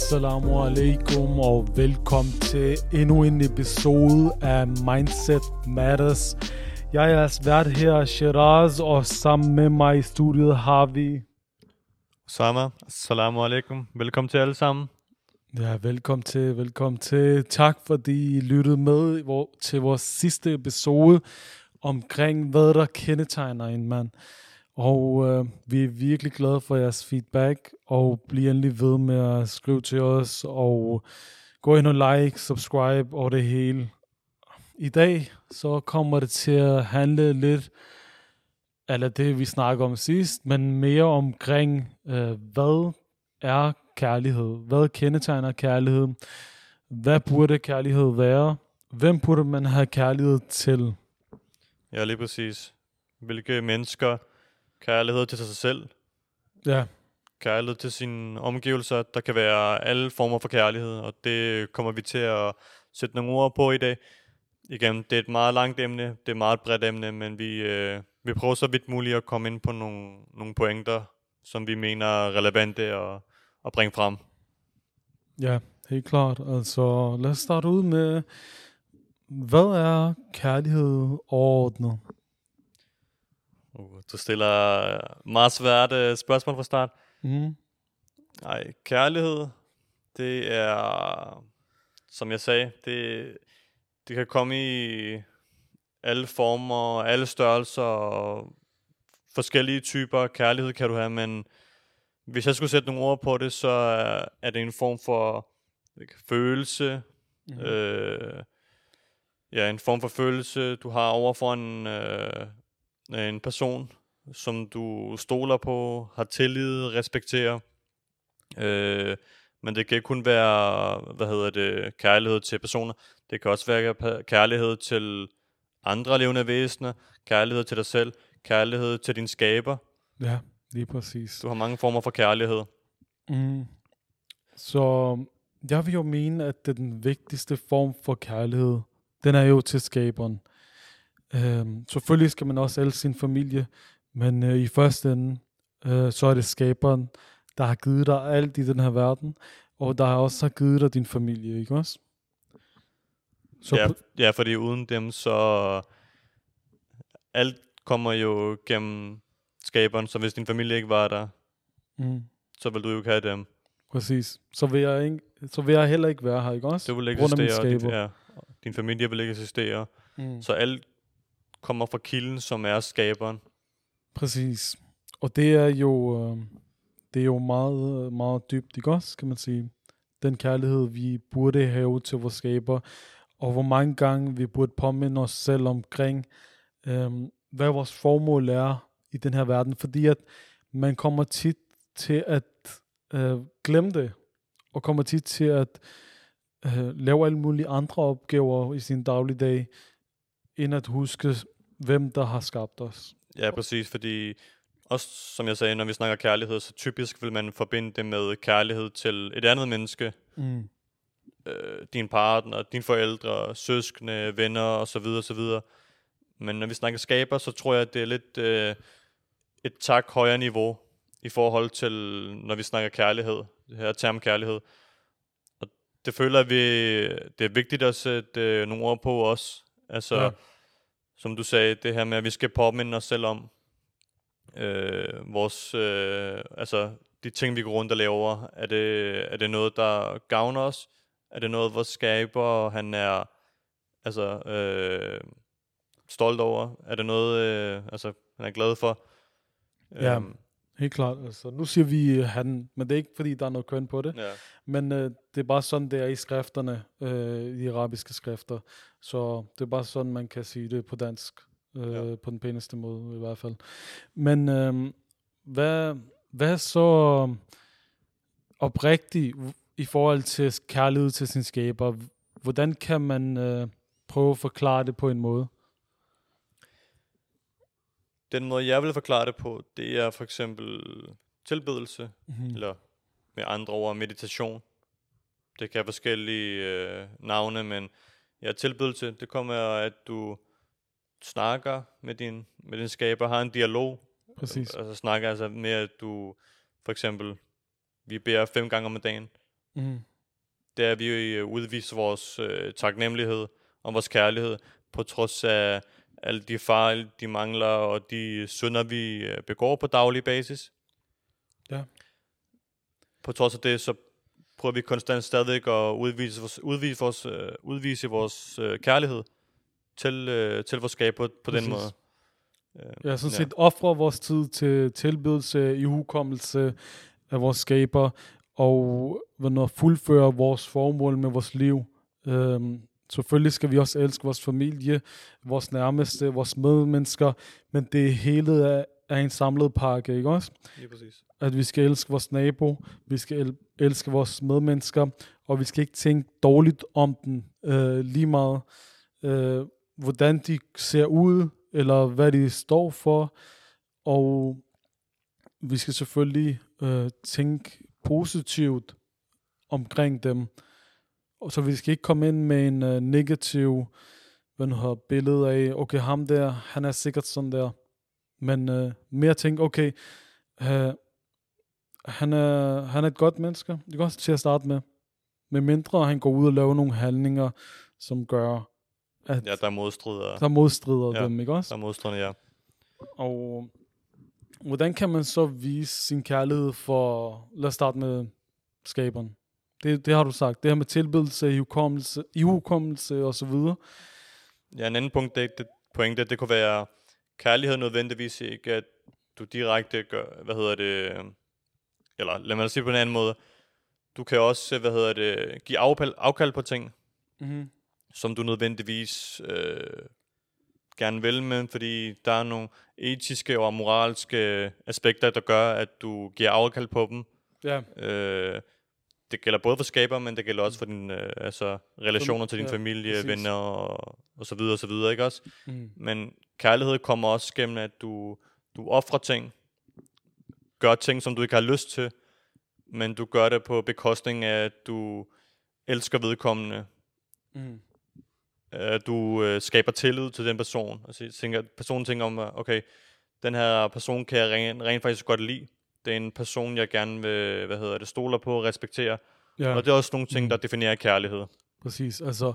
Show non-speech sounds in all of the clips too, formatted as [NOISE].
Assalamu alaikum og velkommen til endnu en episode af Mindset Matters. Jeg er jeres vært her, Shiraz, og sammen med mig i studiet har vi... Sama, assalamu alaikum. Velkommen til alle sammen. Ja, velkommen til, velkommen til. Tak fordi I lyttede med til vores sidste episode omkring, hvad der kendetegner en mand. Og øh, vi er virkelig glade for jeres feedback, og bliv endelig ved med at skrive til os, og gå ind og like, subscribe og det hele. I dag så kommer det til at handle lidt, eller det vi snakker om sidst, men mere omkring, øh, hvad er kærlighed? Hvad kendetegner kærlighed? Hvad burde kærlighed være? Hvem burde man have kærlighed til? Ja, lige præcis. Hvilke mennesker, kærlighed til sig selv, Ja, kærlighed til sine omgivelser. Der kan være alle former for kærlighed, og det kommer vi til at sætte nogle ord på i dag. Igen, det er et meget langt emne, det er et meget bredt emne, men vi, øh, vi prøver så vidt muligt at komme ind på nogle, nogle pointer, som vi mener er relevante at, at bringe frem. ja, helt klart. Altså, lad os starte ud med, hvad er kærlighed overordnet? Uh, du stiller meget svært øh, spørgsmål fra start. Mm. Nej, kærlighed, det er, som jeg sagde, det, det kan komme i alle former, alle størrelser, og forskellige typer kærlighed kan du have, men hvis jeg skulle sætte nogle ord på det, så er, det en form for ikke, følelse, mm. øh, ja, en form for følelse, du har over for en, øh, en person, som du stoler på, har tillid, respekterer. Øh, men det kan kun være, hvad hedder det, kærlighed til personer. Det kan også være kærlighed til andre levende væsener, kærlighed til dig selv, kærlighed til din skaber. Ja, lige præcis. Du har mange former for kærlighed. Mm. Så jeg vil jo mene, at den vigtigste form for kærlighed, den er jo til skaberen. Øhm, selvfølgelig skal man også elske sin familie, men øh, i første ende, øh, så er det skaberen, der har givet dig alt i den her verden, og der har også har givet dig din familie, ikke også? Så ja, ja, fordi uden dem, så alt kommer jo gennem skaberen, så hvis din familie ikke var der, mm, så vil du jo ikke have dem. præcis. Så vil, jeg ikke, så vil jeg heller ikke være her, ikke også? Du vil ikke eksistere, skaber. ja, din familie vil ikke eksistere. Mm. Så alt kommer fra kilden, som er skaberen. Præcis. Og det er jo, øh, det er jo meget, meget dybt, ikke også, kan man sige. Den kærlighed, vi burde have til vores skaber, og hvor mange gange vi burde påminde os selv omkring, øh, hvad vores formål er i den her verden. Fordi at man kommer tit til at øh, glemme det, og kommer tit til at øh, lave alle mulige andre opgaver i sin dagligdag, end at huske, hvem der har skabt os. Ja, præcis, fordi også som jeg sagde, når vi snakker kærlighed, så typisk vil man forbinde det med kærlighed til et andet menneske. Mm. Øh, din partner, dine forældre, søskende, venner osv. osv. Men når vi snakker skaber, så tror jeg, at det er lidt øh, et tak højere niveau i forhold til, når vi snakker kærlighed, det her term kærlighed. Og det føler vi, det er vigtigt at sætte øh, nogle ord på også. Altså, Ja. som du sagde, det her med, at vi skal påminde os selv om øh, vores, øh, altså de ting, vi går rundt og laver. Er det, er det noget, der gavner os? Er det noget, vores skaber, han er altså, øh, stolt over? Er det noget, øh, altså, han er glad for? Ja. Øhm, Helt klart. Altså, nu siger vi øh, han, men det er ikke fordi, der er noget køn på det. ja. Men øh, det er bare sådan, det er i skrifterne, øh, i de arabiske skrifter. Så det er bare sådan, man kan sige det på dansk. Øh, Ja. På den pæneste måde i hvert fald. Men øh, hvad, hvad er så oprigtigt i forhold til kærlighed til sin skaber? Hvordan kan man øh, prøve at forklare det på en måde? Den måde, jeg vil forklare det på, det er for eksempel tilbedelse, Mm. eller med andre ord meditation. Det kan have forskellige øh, navne, men ja, tilbedelse, det kommer af, at du snakker med din, med din skaber, har en dialog. Præcis. Altså snakker altså med, at du for eksempel, vi beder fem gange om dagen, Mm. det er, at vi udviser vores øh, taknemmelighed og vores kærlighed, på trods af alle de fejl, de mangler og de synder, vi øh, begår på daglig basis. Ja. På trods af det, så prøver vi konstant stadigvæk at udvise vores, udvise vores, øh, udvise vores øh, kærlighed til, øh, til vores skaber på, på den Præcis. måde. Øh, Ja, sådan set ofre vores tid til tilbedelse, i hukommelse af vores skaber, og når fuldføre vores formål med vores liv. Øhm, selvfølgelig skal vi også elske vores familie, vores nærmeste, vores medmennesker, men det hele er, er en samlet pakke, ikke også? Lige præcis. At vi skal elske vores nabo, vi skal el- elske vores medmennesker, og vi skal ikke tænke dårligt om dem øh, lige meget, øh, hvordan de ser ud, eller hvad de står for, og vi skal selvfølgelig øh, tænke positivt omkring dem, og så vi skal ikke komme ind med en øh, negativ hvad nu har billede af, okay, ham der, han er sikkert sådan der, men øh, mere tænke, okay, øh, han, er, han er et godt menneske, det kan også til at starte med, med mindre han går ud og laver nogle handlinger, som gør, at Ja, der er modstrider. der modstrider Ja, dem, ikke også? Der er modstridende, ja. Og hvordan kan man så vise sin kærlighed for, lad os starte med skaberen. Det, det har du sagt. Det her med tilbedelse, ihukommelse, ihukommelse og så videre. Ja, en anden punkt, det, det, pointe, det kunne være kærlighed nødvendigvis ikke, at du direkte gør, hvad hedder det, eller lad mig sige på en anden måde, du kan også, hvad hedder det, give afkald, afkald på ting, Mm-hmm. som du nødvendigvis øh, gerne vil, men fordi der er nogle etiske og moralske aspekter, der gør, at du giver afkald på dem. Ja, Øh, det gælder både for skaber, men det gælder også for din, øh, altså, relationer til din ja, familie, præcis. venner og, og så videre og så videre, ikke også? mm. Men kærlighed kommer også gennem, at du, du offrer ting, gør ting, som du ikke har lyst til, men du gør det på bekostning af, at du elsker vedkommende, Mm. at du øh, skaber tillid til den person. Altså, tænker, personen tænker om, okay, den her person kan jeg rent, rent faktisk godt lide. Det er en person, jeg gerne vil, hvad hedder det, stoler på og respektere. ja. Og det er også nogle ting, Mm. der definerer kærlighed. Præcis. Altså,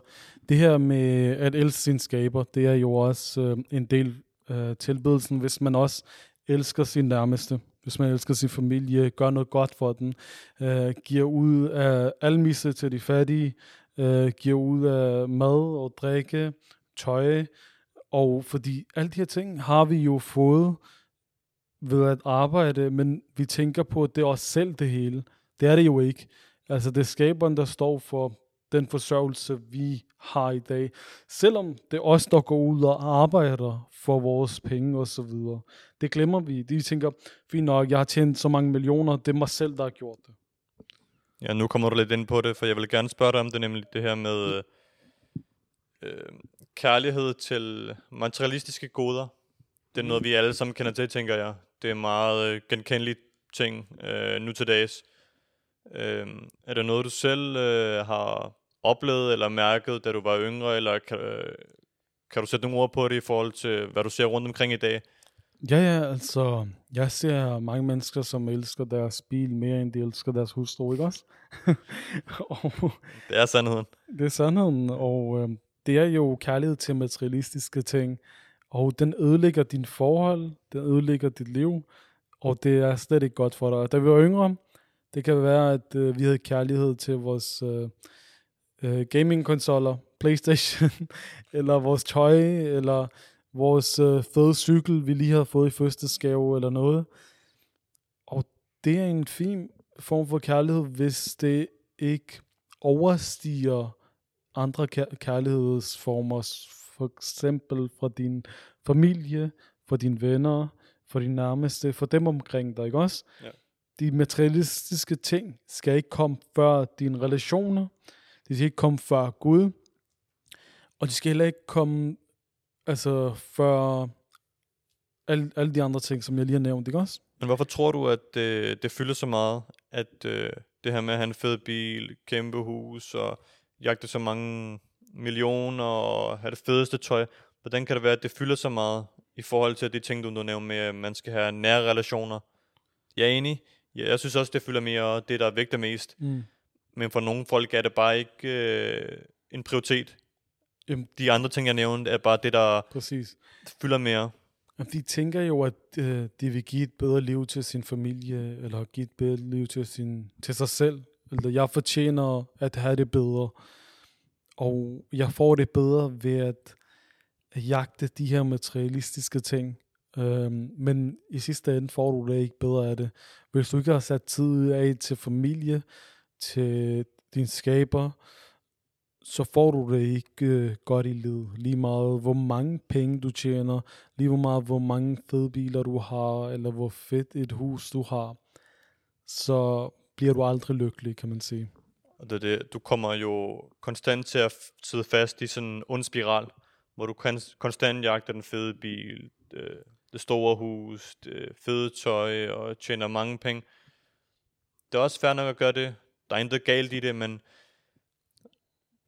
det her med at elske sin skaber, det er jo også øh, en del af tilbedelsen, hvis man også elsker sin nærmeste. Hvis man elsker sin familie, gør noget godt for den, øh, giver ud af almisse til de fattige, øh, giver ud af mad og drikke, tøj, og fordi alle de her ting har vi jo fået ved at arbejde, men vi tænker på, at det er os selv det hele. Det er det jo ikke. Altså det er skaberen, der står for den forsørgelse, vi har i dag. Selvom det er os, der går ud og arbejder for vores penge og så videre. Det glemmer vi. De tænker, fint nok, jeg har tjent så mange millioner, det er mig selv, der har gjort det. Ja, nu kommer du lidt ind på det, for jeg vil gerne spørge dig om det, nemlig det her med øh, kærlighed til materialistiske goder. Det er noget, vi alle sammen kender til, tænker jeg. Det er meget øh, genkendeligt ting øh, nu til dags. Øh, er det noget, du selv øh, har oplevet eller mærket, da du var yngre, eller kan, øh, kan du sætte nogle ord på det i forhold til, hvad du ser rundt omkring i dag? Ja, ja, altså, jeg ser mange mennesker, som elsker deres bil mere, end de elsker deres hustru, ikke også? [LAUGHS] og Det er sandheden. det er sandheden, og øh, det er jo kærlighed til materialistiske ting, og den ødelægger din forhold, den ødelægger dit liv, og det er slet ikke godt for dig. Da vi var yngre, det kan være, at øh, vi havde kærlighed til vores øh, øh, gaming-konsoller, Playstation, [LAUGHS] eller vores tøj, eller vores øh, fede cykel, vi lige havde fået i fødselsdagsgave, eller noget. Og det er en fin form for kærlighed, hvis det ikke overstiger andre kær- kærlighedsformer, for eksempel fra din familie, fra dine venner, fra dine nærmeste, for dem omkring dig, ikke også? Ja. De materialistiske ting skal ikke komme før dine relationer, de skal ikke komme før Gud, og de skal heller ikke komme altså før alle, alle de andre ting, som jeg lige har nævnt, ikke også? Men hvorfor tror du, at det, det fylder så meget, at øh, det her med at have en fed bil, kæmpe hus og jagte så mange millioner og have det fedeste tøj, hvordan kan det være, at det fylder så meget i forhold til de ting, du nu nævner med, at man skal have nære relationer? Jeg er enig. Ja, jeg synes også, det fylder mere det, der vægter mest. Mm. men for nogle folk er det bare ikke øh, en prioritet. Jamen. De andre ting, jeg nævnte, er bare det, der Præcis. fylder mere. Jamen, de tænker jo, at øh, de vil give et bedre liv til sin familie, eller give et bedre liv til, sin, til sig selv. Eller jeg fortjener at have det bedre. Og jeg får det bedre ved at, jagte de her materialistiske ting. Øhm, men i sidste ende får du det ikke bedre af det. Hvis du ikke har sat tid af til familie, til din skaber, så får du det ikke øh, godt i livet. Lige meget hvor mange penge du tjener, lige hvor meget hvor mange fede biler du har, eller hvor fedt et hus du har, så bliver du aldrig lykkelig, kan man sige. Og det, det, du kommer jo konstant til at sidde fast i sådan en ond spiral, hvor du kan konstant jagter den fede bil, det, det store hus, det fede tøj og tjener mange penge. Det er også fair nok at gøre det. Der er intet galt i det, men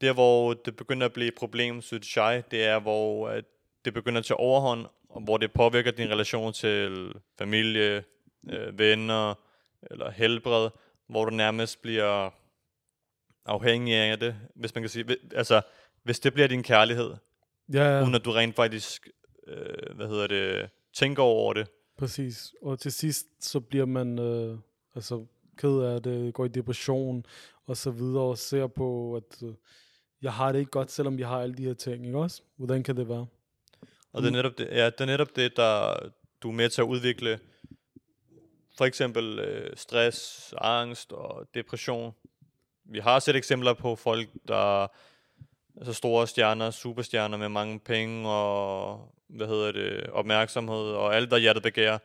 der hvor det begynder at blive et problem, synes jeg, det er hvor at det begynder at tage overhånd, og hvor det påvirker din relation til familie, øh, venner eller helbred, hvor du nærmest bliver afhængig af det, hvis man kan sige, altså, hvis det bliver din kærlighed, ja. ja. uden at du rent faktisk, øh, hvad hedder det, tænker over det. Præcis. Og til sidst, så bliver man øh, altså ked af det, går i depression og så videre, og ser på, at øh, jeg har det ikke godt, selvom jeg har alle de her ting, ikke også? Hvordan kan det være? Og det er netop det, ja, det, er netop det der du er med til at udvikle, for eksempel øh, stress, angst og depression. Vi har set eksempler på folk, der altså store stjerner, superstjerner med mange penge og hvad hedder det, opmærksomhed og alt, der hjertet begærer.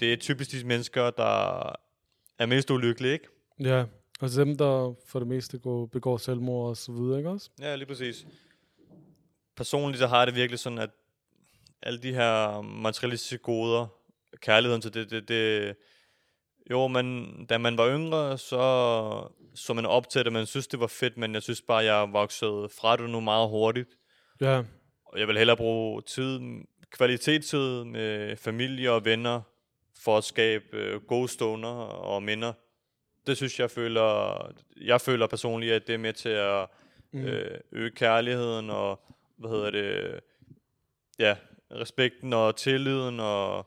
Det er typisk de mennesker, der er mest ulykkelige, ikke? Ja, og dem, der for det meste går, begår selvmord og så videre, ikke også? Ja, lige præcis. Personligt så har jeg det virkelig sådan, at alle de her materialistiske goder, kærligheden til det, det, det jo, man, da man var yngre, så så man op til det, man synes, det var fedt, men jeg synes bare, jeg voksede fra det nu meget hurtigt. Ja, Og jeg vil hellere bruge tid, kvalitetstid med familie og venner, for at skabe øh, gode stunder og minder. Det synes jeg føler, jeg føler personligt, at det er med til at Mm. øh, øge kærligheden og, hvad hedder det, ja, respekten og tilliden og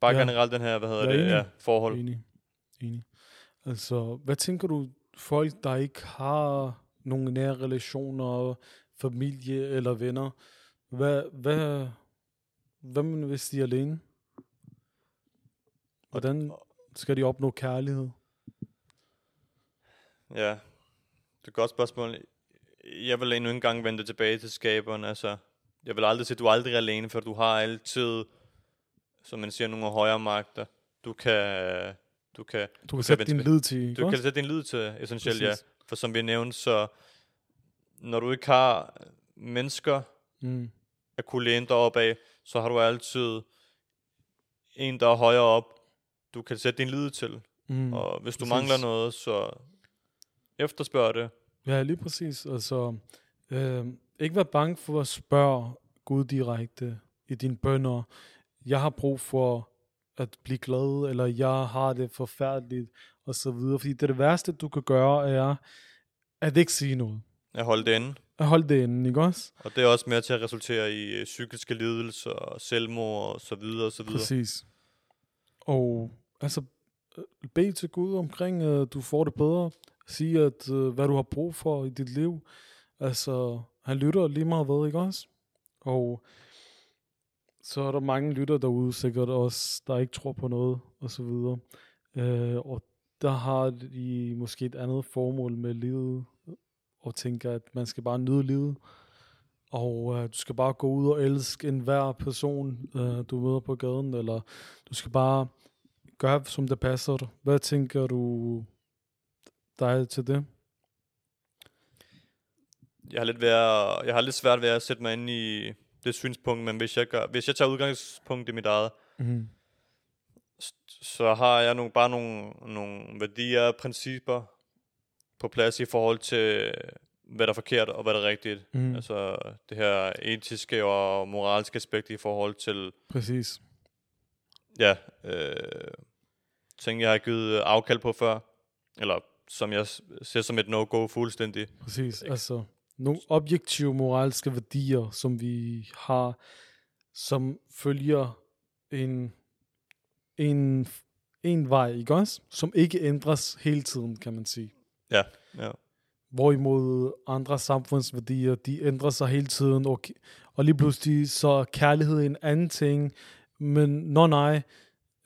bare Ja. generelt den her, hvad hedder er det, enig. ja, forhold. Enig. Enig. Altså, hvad tænker du, folk, der ikke har nogle nære relationer, familie eller venner, hvad, hvad, hvad med, hvis de er alene? Hvordan skal de opnå kærlighed? Ja, det er et godt spørgsmål. Jeg vil endnu en gang vende tilbage til skaberen. Altså, jeg vil aldrig sige, at du er aldrig alene, for du har altid, som man siger, nogle højere magter. Du kan, du kan, Du kan kan sætte din lid til, du kan også? sætte din lid til, essentielt, ja. For som vi nævnte, så når du ikke har mennesker Mm. at kunne læne dig op af, så har du altid en, der er højere op, du kan sætte din lid til. Mm. Og hvis du præcis. mangler noget, så efterspørg det. Ja, lige præcis. Altså, øh, ikke være bange for at spørge Gud direkte i dine bønder. Jeg har brug for at blive glad, eller jeg har det forfærdeligt, og så videre. Fordi det, det værste, du kan gøre, er at ikke sige noget. At holde det inde. At holde det inde, ikke også? Og det er også med til at resultere i øh, psykiske lidelser, selvmord og så videre og så videre. Præcis. Og altså, øh, bed til Gud omkring, at du får det bedre. Sig, at øh, hvad du har brug for i dit liv. Altså, han lytter lige meget hvad, ikke også? Og så er der mange lytter derude, sikkert også, der ikke tror på noget, og så videre. Øh, og der har de måske et andet formål med livet, og tænker, at man skal bare nyde livet. Og øh, du skal bare gå ud og elske enhver person, øh, du møder på gaden, eller du skal bare gøre, som det passer dig. Hvad tænker du dig til det? Jeg har, lidt ved at, jeg har lidt svært ved at sætte mig ind i det synspunkt, men hvis jeg, gør, hvis jeg tager udgangspunkt i mit eget, Mm. så har jeg nogle, bare nogle, nogle værdier og principper på plads i forhold til, hvad der er forkert og hvad der er rigtigt. Mm. Altså det her etiske og moralske aspekt i forhold til, Præcis. ja, øh, ting jeg har givet afkald på før, eller som jeg ser som et no-go fuldstændig. Præcis. Altså, nogle objektive moralske værdier, som vi har, som følger en, en, en vej, ikke også? Som ikke ændres hele tiden, kan man sige. Ja, ja. Hvorimod andre samfundsværdier, de ændrer sig hele tiden, og, og lige pludselig så er kærlighed en anden ting, men nå nej,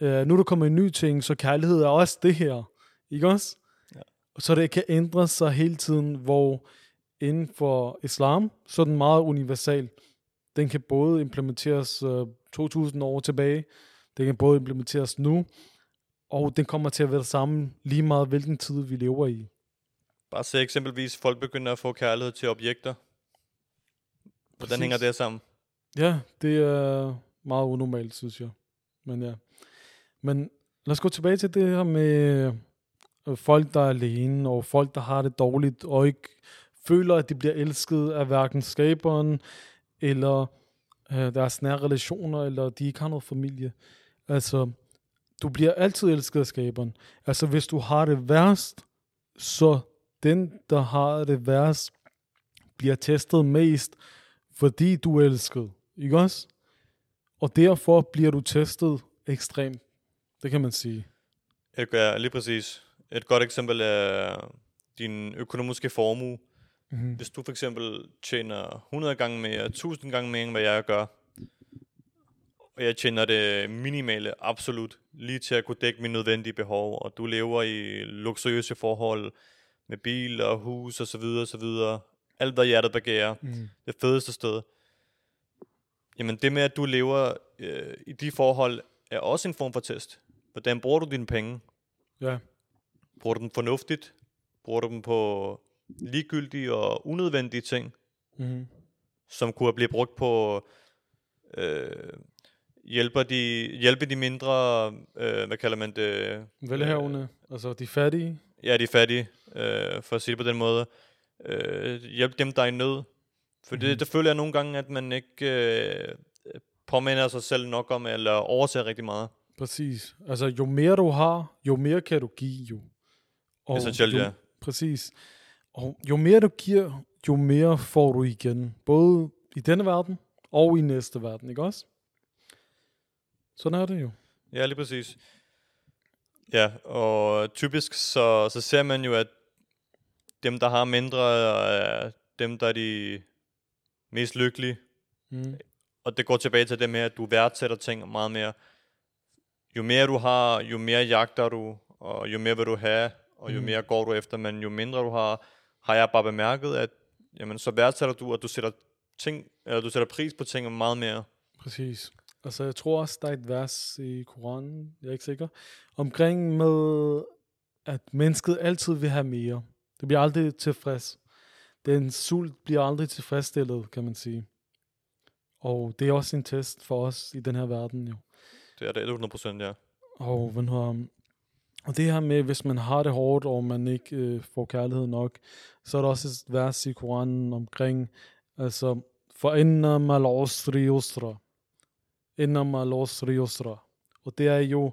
øh, nu er der kommet en ny ting, så kærlighed er også det her, ikke også? Ja. Så det kan ændre sig hele tiden, hvor inden for islam, så er den meget universal. Den kan både implementeres øh, 2000 år tilbage, den kan både implementeres nu, og den kommer til at være sammen lige meget, hvilken tid vi lever i. Bare se eksempelvis, folk begynder at få kærlighed til objekter. Hvordan Præcis. hænger det sammen? Ja, det er meget unormalt, synes jeg. Men ja. Men lad os gå tilbage til det her med øh, folk, der er alene, og folk, der har det dårligt, og ikke føler, at de bliver elsket af hverken skaberen, eller øh, deres nære relationer, eller de ikke har noget familie. Altså, du bliver altid elsket af skaberen. Altså, hvis du har det værst, så den, der har det værst, bliver testet mest, fordi du er elsket. Ikke også? Og derfor bliver du testet ekstremt. Det kan man sige. Ja, lige præcis. Et godt eksempel er din økonomiske formue. Mm-hmm. Hvis du for eksempel tjener 100 gange mere, 1000 gange mere, end hvad jeg gør, og jeg tjener det minimale absolut, lige til at kunne dække mine nødvendige behov, og du lever i luksuriøse forhold med bil og hus og så videre og så videre. Alt hvad hjertet begærer. Mm. Det fedeste sted. Jamen det med, at du lever øh, i de forhold, er også en form for test. Hvordan bruger du dine penge? Ja. Bruger du dem fornuftigt? Bruger du dem på ligegyldige og unødvendige ting, Mm-hmm. som kunne blive brugt på øh, hjælper de, hjælpe de mindre, øh, hvad kalder man det? Velhavende, altså de fattige. Ja, de fattige, øh, for at sige det på den måde. Øh, hjælp dem, der er i nød. For det, Mhm. det føler jeg nogle gange, at man ikke øh, påminder sig selv nok om, eller overser rigtig meget. Præcis. Altså jo mere du har, jo mere kan du give jo. Og Essentielt, jo, ja. Præcis. Og jo mere du giver, jo mere får du igen. Både i denne verden og i næste verden, ikke også? Sådan er det jo. Ja, lige præcis. Ja, og typisk så, så ser man jo, at dem, der har mindre, er dem, der er de mest lykkelige. Mm. Og det går tilbage til det med, at du værdsætter ting meget mere. Jo mere du har, jo mere jagter du, og jo mere vil du have, og jo Mm. mere går du efter, men jo mindre du har, har jeg bare bemærket, at jamen, så værdsætter du, at du sætter, ting, eller du sætter pris på ting meget mere. Præcis. Altså, jeg tror også, der er et vers i Koranen, jeg er ikke sikker, omkring med, at mennesket altid vil have mere. Det bliver aldrig tilfreds. Den sult bliver aldrig tilfredsstillet, kan man sige. Og det er også en test for os i den her verden, jo. Det er det 100%, ja. Og, har, og det her med, hvis man har det hårdt, og man ikke øh, får kærlighed nok, så er der også et vers i Koranen omkring, altså, for innam al usri yusra. Innam al usri yusra. Og det er jo,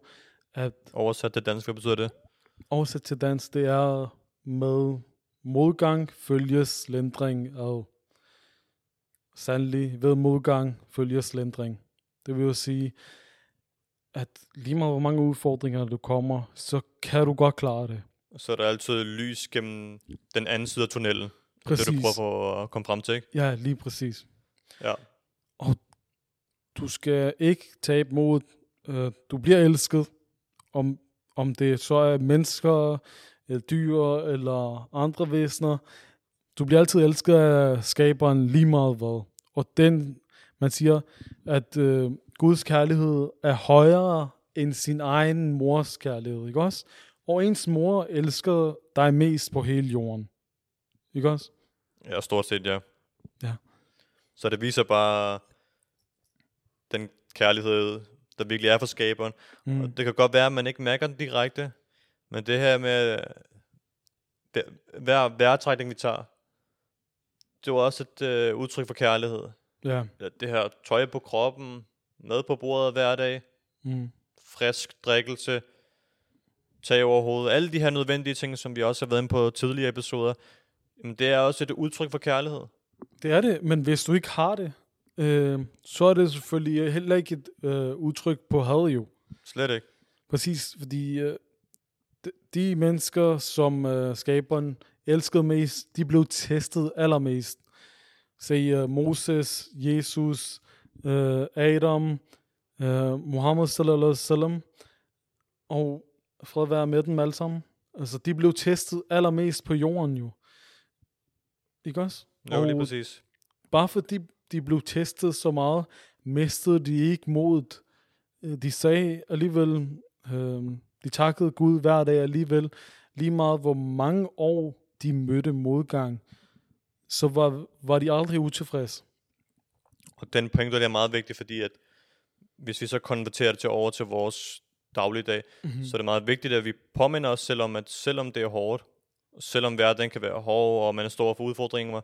at Oversat til dansk, hvad betyder det? oversat til dansk, det er med modgang følges lindring af. Sandelig ved modgang følges lindring. Det vil jo sige, at lige meget hvor mange udfordringer du kommer, så kan du godt klare det. Så er der altid lys gennem den anden side af tunnelen. Præcis. Det du prøver på at komme frem til, ikke? Ja, lige præcis. Ja. Du skal ikke tabe mod, øh, du bliver elsket, om, om det så er mennesker, eller dyr, eller andre væsener. Du bliver altid elsket af skaberen lige meget hvad. Og den, man siger, at øh, Guds kærlighed er højere end sin egen mors kærlighed, ikke også? Og ens mor elsker dig mest på hele jorden. Ikke også? Ja, stort set, ja. Ja. Så det viser bare den kærlighed, der virkelig er for skaberen. Mm. Og det kan godt være, at man ikke mærker den direkte, men det her med hver, hver vejrtrækning, vi tager, det var også et øh, udtryk for kærlighed. Ja. Ja, Det her tøj på kroppen, mad på bordet hver dag, Mm. frisk drikkelse, tag over hovedet, alle de her nødvendige ting, som vi også har været inde på tidligere episoder, jamen det er også et udtryk for kærlighed. Det er det, men hvis du ikke har det, øh, så er det selvfølgelig heller ikke et øh, udtryk på had jo. Slet ikke. Præcis, fordi øh, de, de mennesker, som øh, skaberen elskede mest, de blev testet allermest. Se øh, Moses, Jesus, Adam, øh, Muhammad sallallahu alaihi wasallam, og fred være med dem alle sammen. Altså, de blev testet allermest på jorden jo. Ikke også? Jo, lige præcis. bare fordi de blev testet så meget, mistede de ikke modet. Øh, De sagde alligevel, øh, de takkede Gud hver dag alligevel, lige meget hvor mange år de mødte modgang, så var, var de aldrig utilfredse. Og den pointe der er meget vigtig, fordi at hvis vi så konverterer det til over til vores dagligdag, mm-hmm. så er det meget vigtigt, at vi påminder os selv om, at selvom det er hårdt, selvom hverdagen kan være hård, og man står for udfordringer,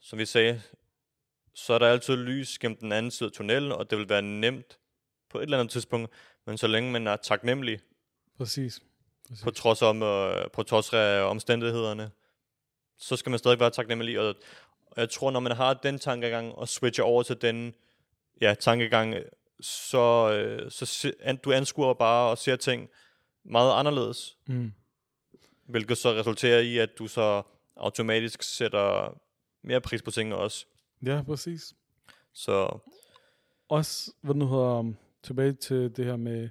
som vi sagde, så er der altid lys gennem den anden side af tunnelen, og det vil være nemt på et eller andet tidspunkt, men så længe man er taknemmelig, Præcis. Præcis. på trods, om, øh, på trods af omstændighederne, så skal man stadig være taknemmelig. Og, og jeg tror, når man har den tankegang og switcher over til den ja, tankegang, så, øh, så se, an, du anskuer bare og ser ting meget anderledes. Mm. Hvilket så resulterer i, at du så automatisk sætter mere pris på tingene også. Ja, præcis. Så Også, hvad nu hedder, um, tilbage til det her med,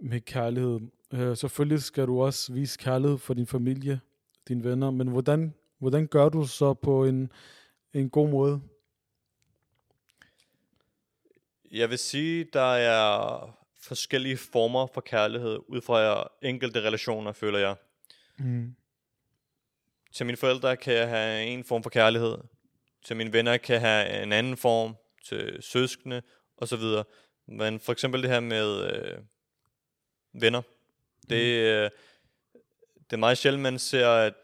med kærlighed. Øh, selvfølgelig skal du også vise kærlighed for din familie, dine venner, men hvordan, hvordan gør du så på en, en god måde? jeg vil sige, der er forskellige former for kærlighed ud fra enkelte relationer, føler jeg. Mm. Til mine forældre kan jeg have en form for kærlighed. Til mine venner kan jeg have en anden form. Til søskende og så videre. Men for eksempel det her med øh, venner. Det, øh, det er meget sjældent, man ser, at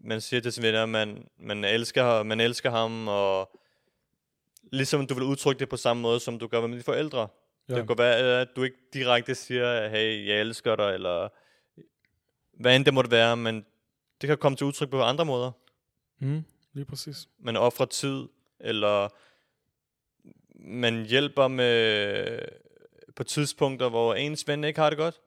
man siger til sine venner, man, man, elsker, man elsker ham, og ligesom du vil udtrykke det på samme måde, som du gør med dine forældre. Ja. Det kan være, at du ikke direkte siger, hey, jeg elsker dig, eller hvad end det måtte være, men det kan komme til udtryk på andre måder. Mm. Lige præcis. Man offrer tid, eller man hjælper med på tidspunkter, hvor ens ven ikke har det godt.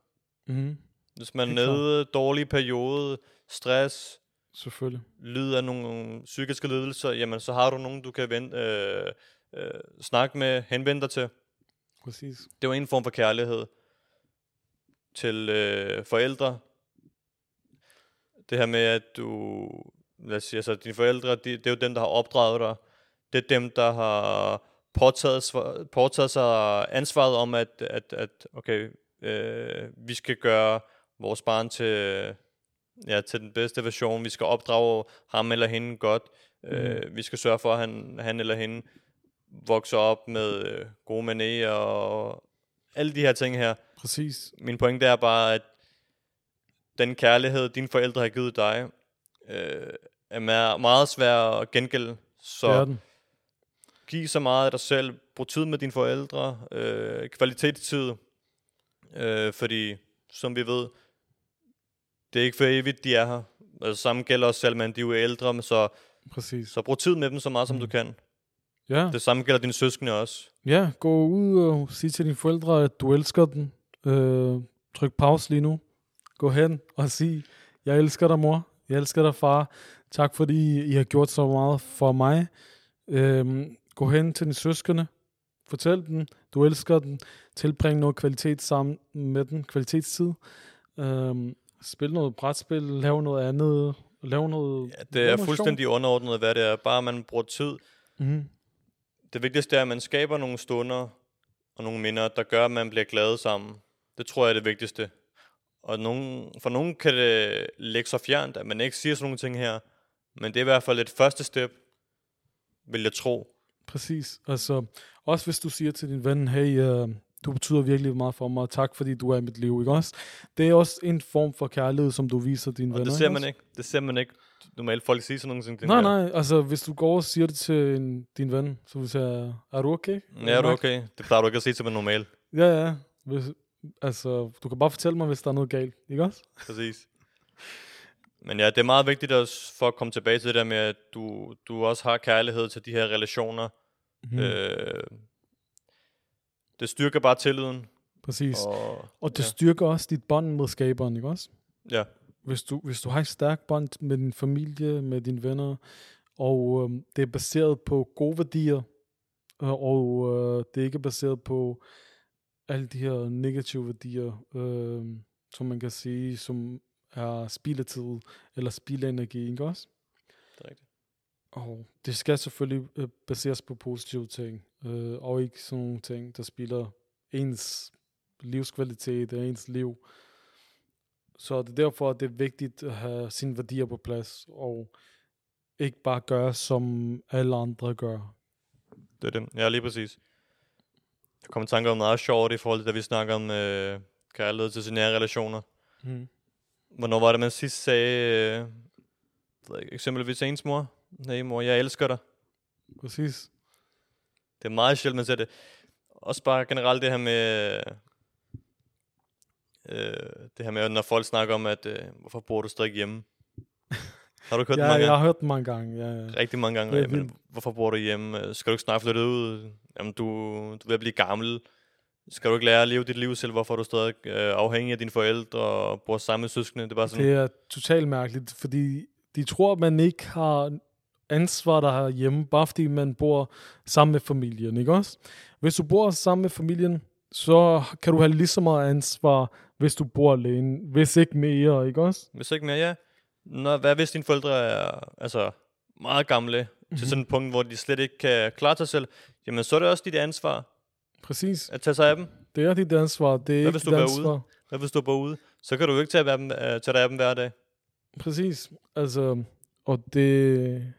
Mm. Hvis man er nede, dårlig periode, stress, Selvfølgelig. lider af nogle psykiske lidelser, jamen så har du nogen, du kan vente, øh, øh, snakke med, henvende dig til. Præcis. Det var en form for kærlighed til øh, forældre. Det her med, at du, lad os sige, altså dine forældre, de, det er jo dem, der har opdraget dig. Det er dem, der har påtaget, påtaget sig ansvaret om, at, at, at okay, øh, vi skal gøre vores barn til, ja, til den bedste version. Vi skal opdrage ham eller hende godt. Mm. Øh, vi skal sørge for, at han, han eller hende vokser op med øh, gode manerer og alle de her ting her. Præcis. Min pointe er bare, at den kærlighed, dine forældre har givet dig, øh, er me- meget svær at gengælde. Så Det giv så meget af dig selv. Brug tid med dine forældre. Øh, kvalitetstid. Øh, fordi, som vi ved, det er ikke for evigt, de er her. Altså, samme gælder også selv, men de er jo ældre, så, Præcis. så brug tid med dem så meget, som Mm. du kan. Ja. Det samme gælder dine søskende også. Ja, gå ud og sig til dine forældre, at du elsker dem. Øh, tryk pause lige nu. Gå hen og sig, jeg elsker dig mor, jeg elsker dig far. Tak fordi I har gjort så meget for mig. Øh, gå hen til dine søskende. Fortæl dem, du elsker dem. Tilbring noget kvalitet sammen med dem. Kvalitetstid. Øh, spil noget brætspil, lav noget andet. Lav noget... Ja, det er fuldstændig underordnet, hvad det er. Bare man bruger tid. Mhm. Det vigtigste er, at man skaber nogle stunder og nogle minder, der gør, at man bliver glad sammen. Det tror jeg er det vigtigste. Og nogen, for nogen kan det lægge så fjernt, at man ikke siger sådan nogle ting her. Men det er i hvert fald et første step, vil jeg tro. Præcis. Altså, også hvis du siger til din ven, hey, uh, du betyder virkelig meget for mig, og tak fordi du er i mit liv, ikke også? Det er også en form for kærlighed, som du viser dine Og venner. det ser man ikke. Det ser man ikke. Normalt folk siger sådan nogle ting. Nej, nej, altså hvis du går og siger det til en, din ven, så vil sige, er du okay? Ja, er du okay? Det plejer du ikke at sige til mig normalt. Ja, ja. Hvis, Altså, du kan bare fortælle mig, hvis der er noget galt, ikke også? Præcis. Men ja, det er meget vigtigt også for at komme tilbage til det der med, at du, du også har kærlighed til de her relationer. Mm. Øh, det styrker bare tilliden. Præcis. Og, Og det ja. styrker også dit bånd med skaberen, ikke også? ja, Hvis du, hvis du har et stærkt bånd med din familie, med dine venner, og øhm, det er baseret på gode værdier, øh, og øh, det er ikke baseret på alle de her negative værdier, øh, som man kan sige, som er spildetid eller spildenergi, ikke også? det er rigtigt. Og det skal selvfølgelig øh, baseres på positive ting, øh, og ikke sådan nogle ting, der spiller ens livskvalitet og ens liv. Så det er derfor, at det er vigtigt at have sine værdier på plads, og ikke bare gøre, som alle andre gør. Det er det. Ja, lige præcis. Jeg kommer i tanke om noget sjovt i forhold til, da vi snakker om øh, kærlighed til sine nære relationer. Mm. Hvornår var det, man sidst sagde, øh, eksempelvis ens mor? Nej, mor, jeg elsker dig. Præcis. Det er meget sjældent, man ser det. Også bare generelt det her med... Øh, det her med, når folk snakker om, at øh, hvorfor bor du stadig hjemme? Har du hørt [LAUGHS] det Ja, mange jeg gange? har hørt den mange gange. Ja, ja. Rigtig mange gange. Det Ja, men, hvorfor bor du hjemme? Øh, Skal du ikke snart flytte ud? Jamen, du, du er ved at blive gammel. Skal du ikke lære at leve dit liv selv? Hvorfor er du stadig øh, afhængig af dine forældre og bor sammen med søskende? Det er bare sådan, Det er totalt mærkeligt, fordi de tror, at man ikke har ansvar der er hjemme, bare fordi man bor sammen med familien, ikke også? Hvis du bor sammen med familien, så kan du have lige så meget ansvar, hvis du bor alene, hvis ikke mere, ikke også? hvis ikke mere, ja. Nå, hvad hvis dine forældre er altså, meget gamle, mm-hmm. til sådan et punkt, hvor de slet ikke kan klare sig selv, jamen så er det også dit ansvar Præcis. at tage sig af dem. Det er dit ansvar, det er Hvad hvis dit du er ansvar. ude? Hvad hvis du bor ude? Så kan du jo ikke tage, af dem, øh, tage dig af dem hver dag. Præcis. Altså, og det...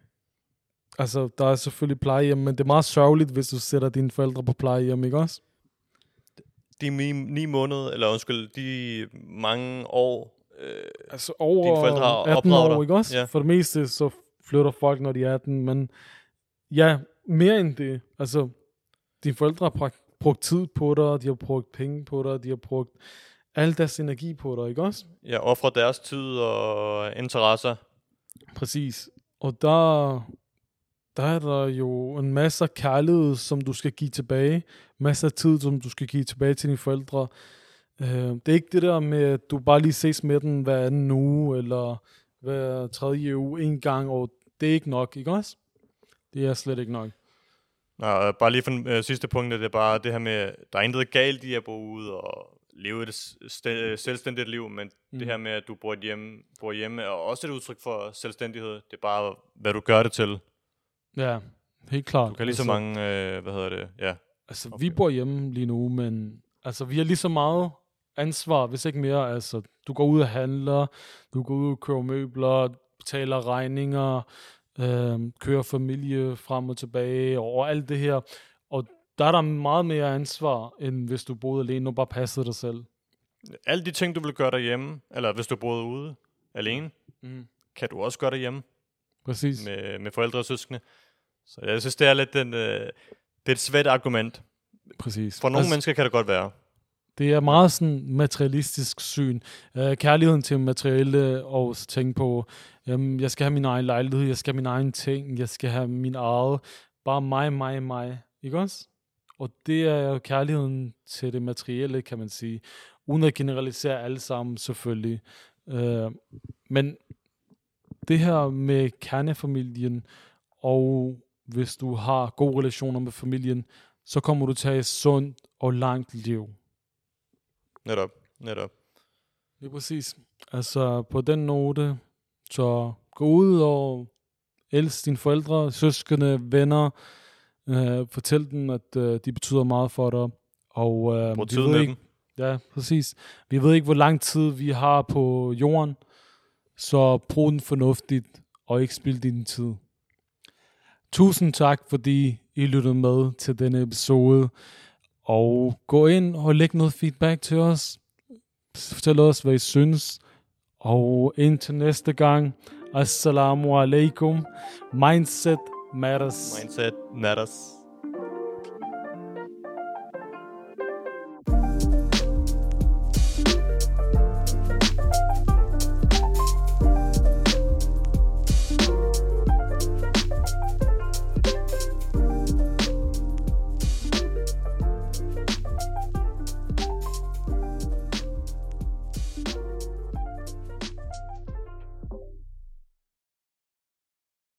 Altså, der er selvfølgelig plejehjem, men det er meget sørgeligt, hvis du sætter dine forældre på plejehjem, ikke også? De ni, ni måneder, eller undskyld, de mange år, øh, Altså over Dine forældre har 18 opdraget år, dig. ikke også? Ja. For det meste, så flytter folk, når de er 18, men ja, mere end det. Altså, dine forældre har brugt- brugt tid på dig, de har brugt penge på dig, de har brugt al deres energi på dig, ikke også? ja, offrer deres tid og interesser. Præcis. Og der, der er der jo en masse kærlighed, som du skal give tilbage. Masser af tid, som du skal give tilbage til dine forældre. Øh, det er ikke det der med, at du bare lige ses med den hver anden uge, eller hver tredje uge en gang, og det er ikke nok, ikke også? Det er slet ikke nok. Nå, øh, bare lige for den øh, sidste punkt, det er bare det her med, der er intet galt i at bo ude og leve et st- selvstændigt liv, men mm. det her med, at du bor hjemme, bor hjemme, er også et udtryk for selvstændighed. Det er bare, hvad du gør det til. Ja, helt klart. Du kan lige så mange, øh, hvad hedder det, ja. Altså, okay. vi bor hjemme lige nu, men altså, vi har lige så meget ansvar, hvis ikke mere. Altså, du går ud og handler, du går ud og køber møbler, betaler regninger, øh, kører familie frem og tilbage, og alt det her. Og der er der meget mere ansvar, end hvis du boede alene og bare passede dig selv. Alle de ting, du vil gøre derhjemme, eller hvis du boede ude alene, Mm. kan du også gøre derhjemme Præcis. med, med forældre og søskende. Så jeg synes, det er lidt den, øh, det er et svært argument. Præcis. For nogle altså, mennesker kan det godt være. Det er meget sådan materialistisk syn. Uh, kærligheden til materielle og tænke på, jamen, jeg skal have min egen lejlighed, jeg skal have min egen ting, jeg skal have min eget. Bare mig, mig, mig. Ikke også? Og det er jo kærligheden til det materielle, kan man sige. Uden at generalisere alle sammen, selvfølgelig. Uh, men det her med kernefamilien, og hvis du har gode relationer med familien, så kommer du til at have et sundt og langt liv. Netop, netop. Lige præcis. Altså på den note, så gå ud og elsk dine forældre, søskende, venner. Øh, fortæl dem, at øh, de betyder meget for dig. Og øh, Brug vi ved ikke. Ja, præcis. Vi ved ikke, hvor lang tid vi har på jorden, så brug den fornuftigt, og ikke spil din tid. Tusind tak, fordi I lyttede med til denne episode. Og gå ind og læg noget feedback til os. Fortæl os, hvad I synes. Og indtil næste gang, assalamu alaikum. Mindset matters. Mindset matters.